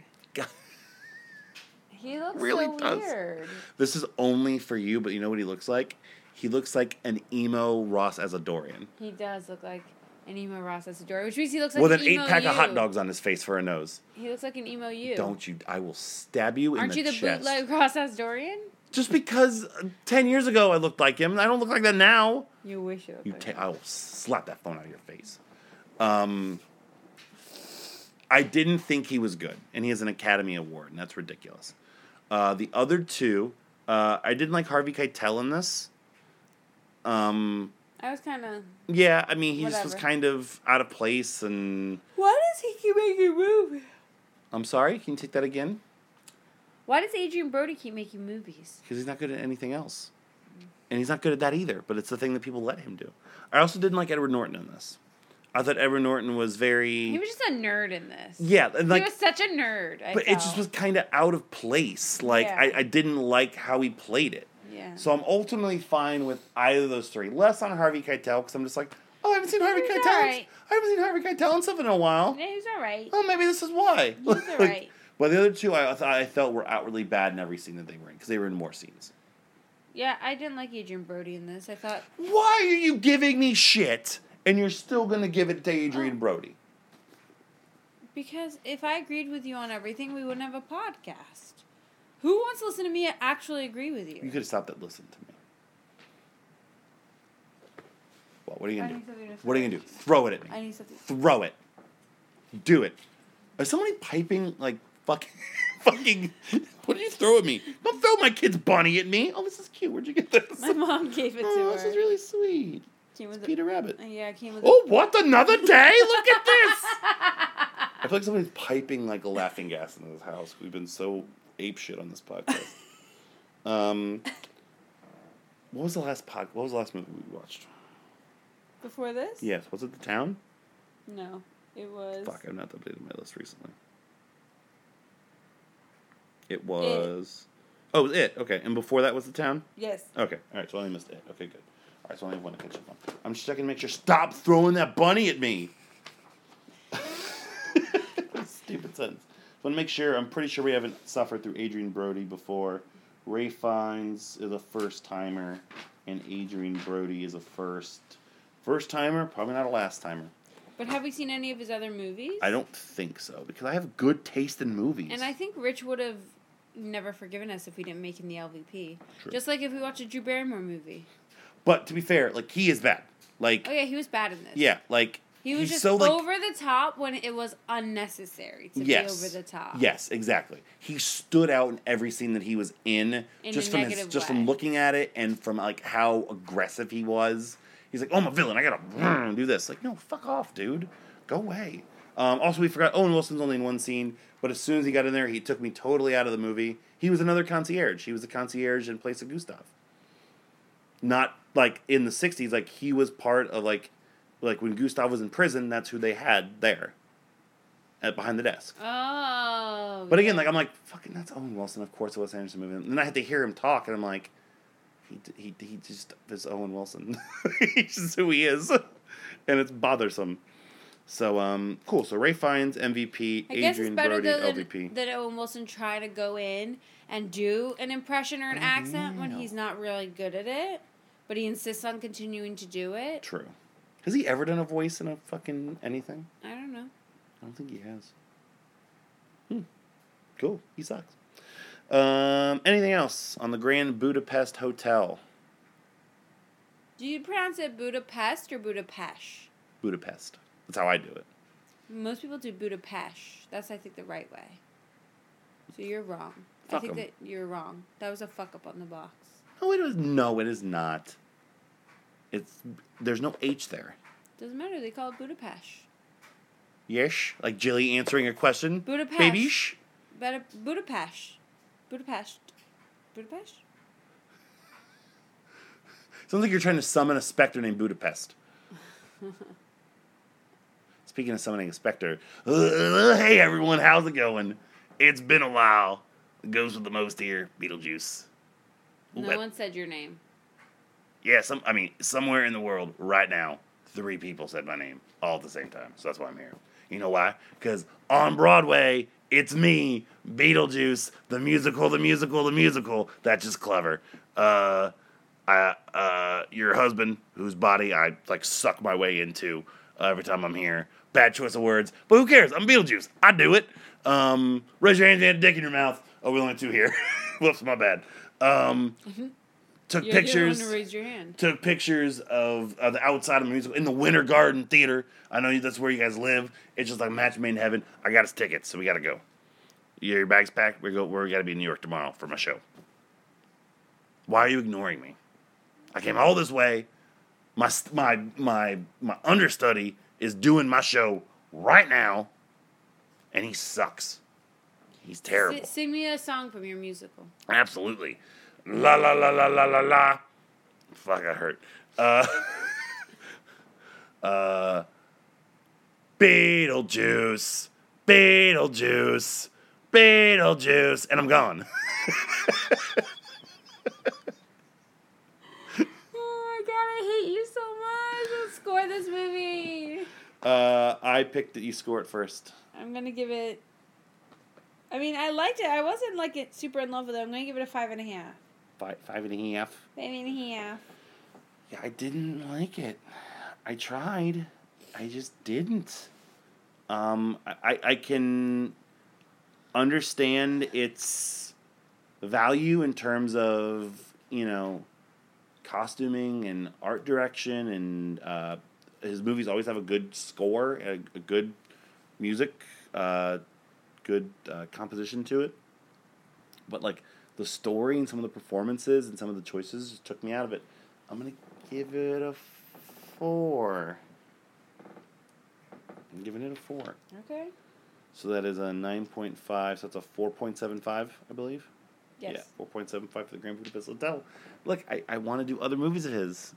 He looks Really so does. weird. This is only for you, but you know what he looks like? He looks like an emo Ross Asadorian. He does look like an emo Ross Asadorian, which means he looks like with an, an eight pack of hot dogs on his face for a nose. He looks like an emo you. Don't you? I will stab you Aren't in the chest. Aren't you the chest. bootleg Ross Asadorian? Just because uh, ten years ago I looked like him, I don't look like that now. You wish looked You ta- I will slap that phone out of your face. Um, I didn't think he was good, and he has an Academy Award, and that's ridiculous. Uh, the other two, uh, I didn't like Harvey Keitel in this. Um, I was kind of. yeah, I mean, he just was kind of out of place, and Why does he keep making movies? I'm sorry. Can you take that again? Why does Adrien Brody keep making movies? Because he's not good at anything else, and he's not good at that either. But it's the thing that people let him do. I also didn't like Edward Norton in this. I thought Edward Norton was very He was just a nerd in this. yeah, and like he was such a nerd. I but it just was kind of out of place. Like Yeah. I, I didn't like how he played it. Yeah. So I'm ultimately fine with either of those three. Less on Harvey Keitel because I'm just like, oh, I haven't seen Harvey Keitel. alright. I haven't seen Harvey Keitel in something in a while. yeah, he's all right. Oh, maybe this is why. He's alright. [laughs] But the other two, I I felt were outwardly bad in every scene that they were in because they were in more scenes. Yeah, I didn't like Adrien Brody in this. I thought Why are you giving me shit and you're still gonna give it to Oh. Adrien Brody? because if I agreed with you on everything, we wouldn't have a podcast. Who wants to listen to me actually agree with you? You could have stopped and listen to me. Well, what are you I gonna need do? something to What are you gonna do? Throw it at me. I need something. Throw it. Do it. Is somebody piping like fucking [laughs] fucking what did you throw at me? Don't throw my kid's bunny at me. Oh, this is cute. Where'd you get this? My mom gave it to oh, her. this is really sweet. Came with It's a- Peter Rabbit. Uh, yeah, came with. Oh, what another day? Look at this. [laughs] I feel like somebody's piping like a laughing gas in this house. We've been so ape shit on this podcast. um, what was the last pod? What was the last movie we watched? Before this? Yes, was it The Town? No, it was. Fuck, I've not updated my list recently. It was. Oh, it was it. Okay, and before that was The Town. Yes. Okay, all right. So I only missed it. Okay, good. All right, so I only have one to catch up on. I'm just checking to make sure. Stop throwing that bunny at me. [laughs] Stupid sentence. I want to make sure. I'm pretty sure we haven't suffered through Adrien Brody before. Ray Fiennes is a first timer, and Adrien Brody is a first first timer. Probably not a last timer. But have we seen any of his other movies? I don't think so because I have good taste in movies. And I think Rich would have never forgiven us if we didn't make him the LVP. True. Just like if we watch a Drew Barrymore movie. but to be fair, like he is bad. Like Oh yeah, he was bad in this. yeah, like He was just so like over the top when it was unnecessary to yes, be over the top. Yes, exactly. He stood out in every scene that he was in, In just from his, just way. from looking at it and from like how aggressive he was. He's like, "Oh, I'm a villain. I gotta mm, do this." Like, no, fuck off, dude. Go away. Um, also, we forgot Owen Wilson's only in one scene, but as soon as he got in there, he took me totally out of the movie. He was another concierge. He was the concierge in place of Gustav. Not like in the '60s. Like he was part of like, like when Gustav was in prison. That's who they had there, at behind the desk. Oh. But again, yeah. like I'm like, fucking, that's Owen Wilson. Of course, a Wes Anderson movie. And then I had to hear him talk, and I'm like, he he he just is Owen Wilson. [laughs] He's just who he is, [laughs] and it's bothersome. So um, cool. So Ray Fiennes MVP, I guess Adrien it's better Brody LVP. that Owen Wilson try to go in and do an impression or an accent when he's not really good at it, but he insists on continuing to do it. True. Has he ever done a voice in a fucking anything? I don't know. I don't think he has. Hmm. Cool. He sucks. Um, anything else on the Grand Budapest Hotel? Do you pronounce it Budapest or Budapest? Budapest. That's how I do it. Most people do Budapest. That's I think the right way. So you're wrong. I Fuck think 'em. that you're wrong. That was a fuck up on the box. No, it is. No, it is not. It's there's no H there. Doesn't matter. They call it Budapest. Yesh, like Jilly answering a question. Budapest. Babyish. Beta- uh, Budapest. Budapest. Budapest. Sounds like you're trying to summon a specter named Budapest. [laughs] Speaking of summoning a specter, uh, hey everyone, how's it going? It's been a while. Ghost with the most here, Beetlejuice. No What? one said your name. Yeah, some. I mean, somewhere in the world right now, three people said my name all at the same time. So that's why I'm here. You know why? Because on Broadway, it's me, Beetlejuice, the musical, the musical, the musical. That's just clever. Uh, I, uh, your husband, whose body I like suck my way into uh, every time I'm here. Bad choice of words, but who cares? I'm Beetlejuice. I do it. Um, raise your hand and a dick in your mouth. Oh, we only two here. [laughs] Whoops, my bad. Um, took You're pictures to raise your hand. took pictures of, of the outside of the musical in the Winter Garden Theater. I know that's where you guys live. It's just like match made in heaven. I got us tickets, so we got to go. You your bags packed. We go. We got to be in New York tomorrow for my show. Why are you ignoring me? I came all this way. My my my my understudy is doing my show right now, and he sucks. He's terrible. S- sing me a song from your musical. Absolutely. La la la la la la la. Fuck, I hurt. Uh, [laughs] uh, Beetlejuice, Beetlejuice, Beetlejuice, and I'm gone. [laughs] Oh my god, I hate you so much. Let's score this movie. Uh, I picked that you score it first. I'm gonna give it. I mean, I liked it. I wasn't like it super in love with it. I'm gonna give it a five and a half. Five, five and a half. Five and a half. Yeah, I didn't like it. I tried. I just didn't. Um, I, I can understand its value in terms of, you know, costuming and art direction, and uh, his movies always have a good score, a, a good music, uh, good uh, composition to it. But, like, the story and some of the performances and some of the choices took me out of it. I'm gonna give it a four. I'm giving it a four. Okay. So that is a nine point five. So that's a four point seven five, I believe. Yes. Yeah, four point seven five for the Grand Budapest Hotel. Look, I, I want to do other movies of his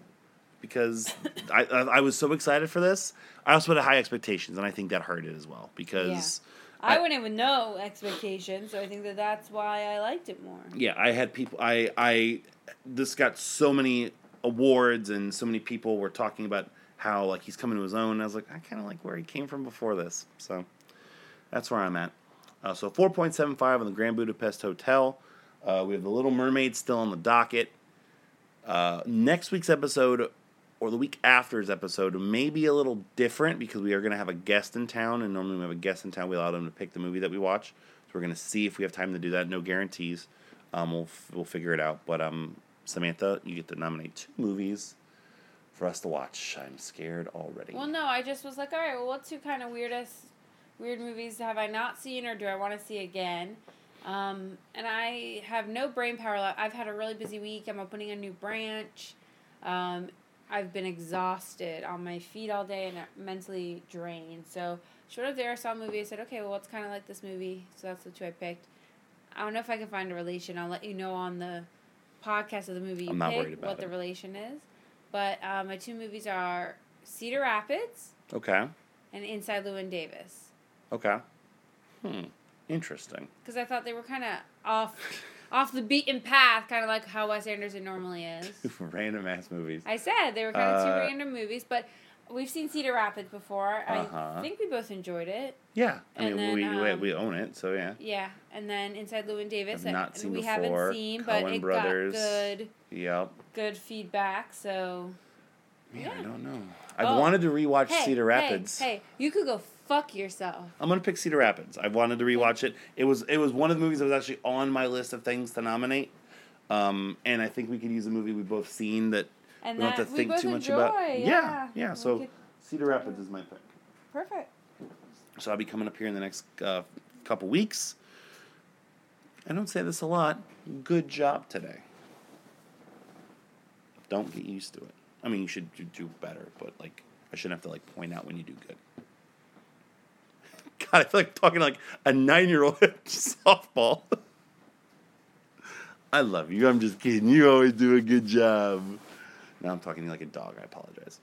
because I, I I was so excited for this. I also had high expectations, and I think that hurt it as well because. I, I- went in with no expectations, so I think that that's why I liked it more. yeah, I had people. I I this got so many awards, and so many people were talking about how like he's coming to his own. And I was like, I kind of like where he came from before this, so that's where I'm at. Uh, so four point seven five on the Grand Budapest Hotel. Uh, we have the Little Mermaid still on the docket. Uh, next week's episode, or the week after's episode, may be a little different because we are going to have a guest in town, and normally when we have a guest in town. We allow them to pick the movie that we watch. So we're going to see if we have time to do that. No guarantees. Um, we'll we'll figure it out. But um, Samantha, you get to nominate two movies for us to watch. I'm scared already. Well, no, I just was like, all right, well, what two kind of weirdest, weird movies have I not seen or do I want to see again? Um, and I have no brain power left. I've had a really busy week. I'm opening a new branch. Um, I've been exhausted on my feet all day and mentally drained. So, short of there, I saw a movie. I said, okay, well, it's kind of like this movie. So that's the two I picked. I don't know if I can find a relation. I'll let you know on the podcast of the movie I'm not pick what it. the relation is. But uh, my two movies are Cedar Rapids okay. and Inside Llewyn Davis. Okay. Hmm. Interesting. Because I thought they were kind of off off the beaten path, kind of like how Wes Anderson normally is. [laughs] Random ass movies. I said they were kind of two Uh, random movies, but we've seen Cedar Rapids before. Uh-huh. I think we both enjoyed it. Yeah. I And mean, then, we, we um, we own it, so yeah. Yeah, and then Inside Llewyn Davis, I've not uh, seen we before. haven't seen, but Coen it Brothers. got good Yep. good feedback. So Man, Yeah. I don't know. I've Oh. wanted to rewatch hey, Cedar Rapids. Hey, hey, you could go fuck yourself. I'm gonna pick Cedar Rapids. I've wanted to rewatch it. It was it was one of the movies that was actually on my list of things to nominate. Um, and I think we could use a movie we've both seen that And we don't that have to think too much enjoy. about. Yeah, yeah, yeah. So could- Cedar Rapids is my pick. perfect. So I'll be coming up here in the next uh, couple weeks. I don't say this a lot. Good job today. Don't get used to it. I mean, you should do better, but like, I shouldn't have to like point out when you do good. God, I feel like talking like a nine-year-old [laughs] softball. I love you. I'm just kidding. You always do a good job. Now I'm talking to you like a dog. I apologize.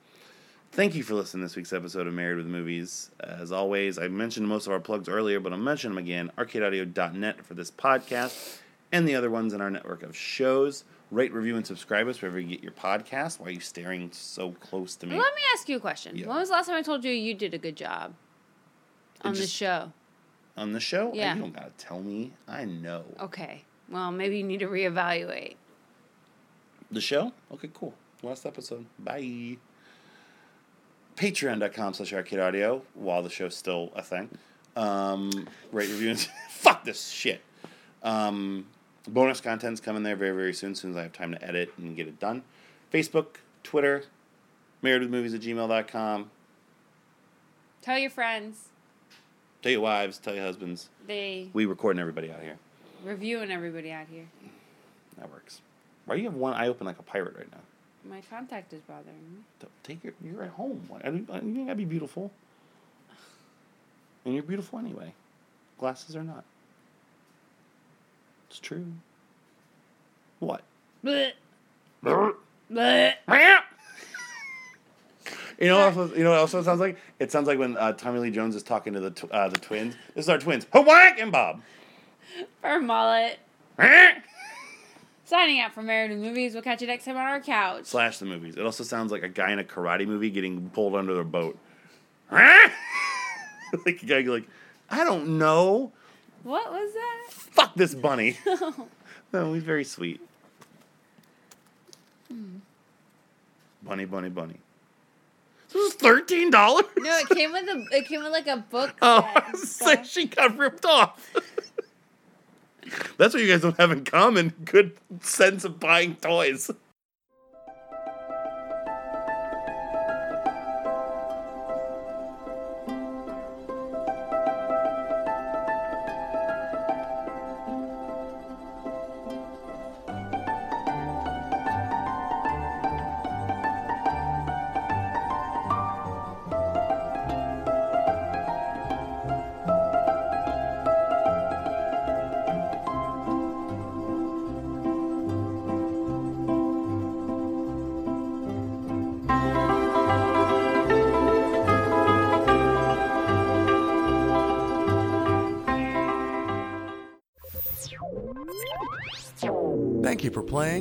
Thank you for listening to this week's episode of Married with Movies. As always, I mentioned most of our plugs earlier, but I'll mention them again. ArcadeAudio.net for this podcast and the other ones in our network of shows. Rate, review, and subscribe us wherever you get your podcast. Why are you staring so close to me? Let me ask you a question. Yeah. When was the last time I told you you did a good job on the show? On the show? Yeah. You don't gotta tell me. I know. Okay. Well, maybe you need to reevaluate. The show? Okay, cool. Last episode. Bye. Patreon.com slash arcade audio while the show's still a thing. Um, rate reviews. [laughs] Fuck this shit. Um, bonus content's coming there very, very soon, as soon as I have time to edit and get it done. Facebook, Twitter, marriedwithmovies at gmail.com. Tell your friends. Tell your wives, tell your husbands. They We recording everybody out here. reviewing everybody out here. That works. Why do you have one eye open like a pirate right now? My contact is bothering me. Take your, you're at home. I mean, You ain't gotta be beautiful. And you're beautiful anyway. Glasses or not. It's true. What? Blech. you Blech. Know also, you know what also it sounds like? It sounds like when uh, Tommy Lee Jones is talking to the tw- uh, the twins. This is our twins. Hawaii and Bob. For mullet. Signing out for Married with Movies. We'll catch you next time on our couch. Slash the movies. It also sounds like a guy in a karate movie getting pulled under a boat. [laughs] like a guy like, I don't know. What was that? Fuck this bunny. [laughs] no, he's very sweet. Bunny, bunny, bunny. This is thirteen dollars. No, it came with a. It came with like a book. Oh, set I and [laughs] was saying stuff. she got ripped off. [laughs] That's what you guys don't have in common. Good sense of buying toys.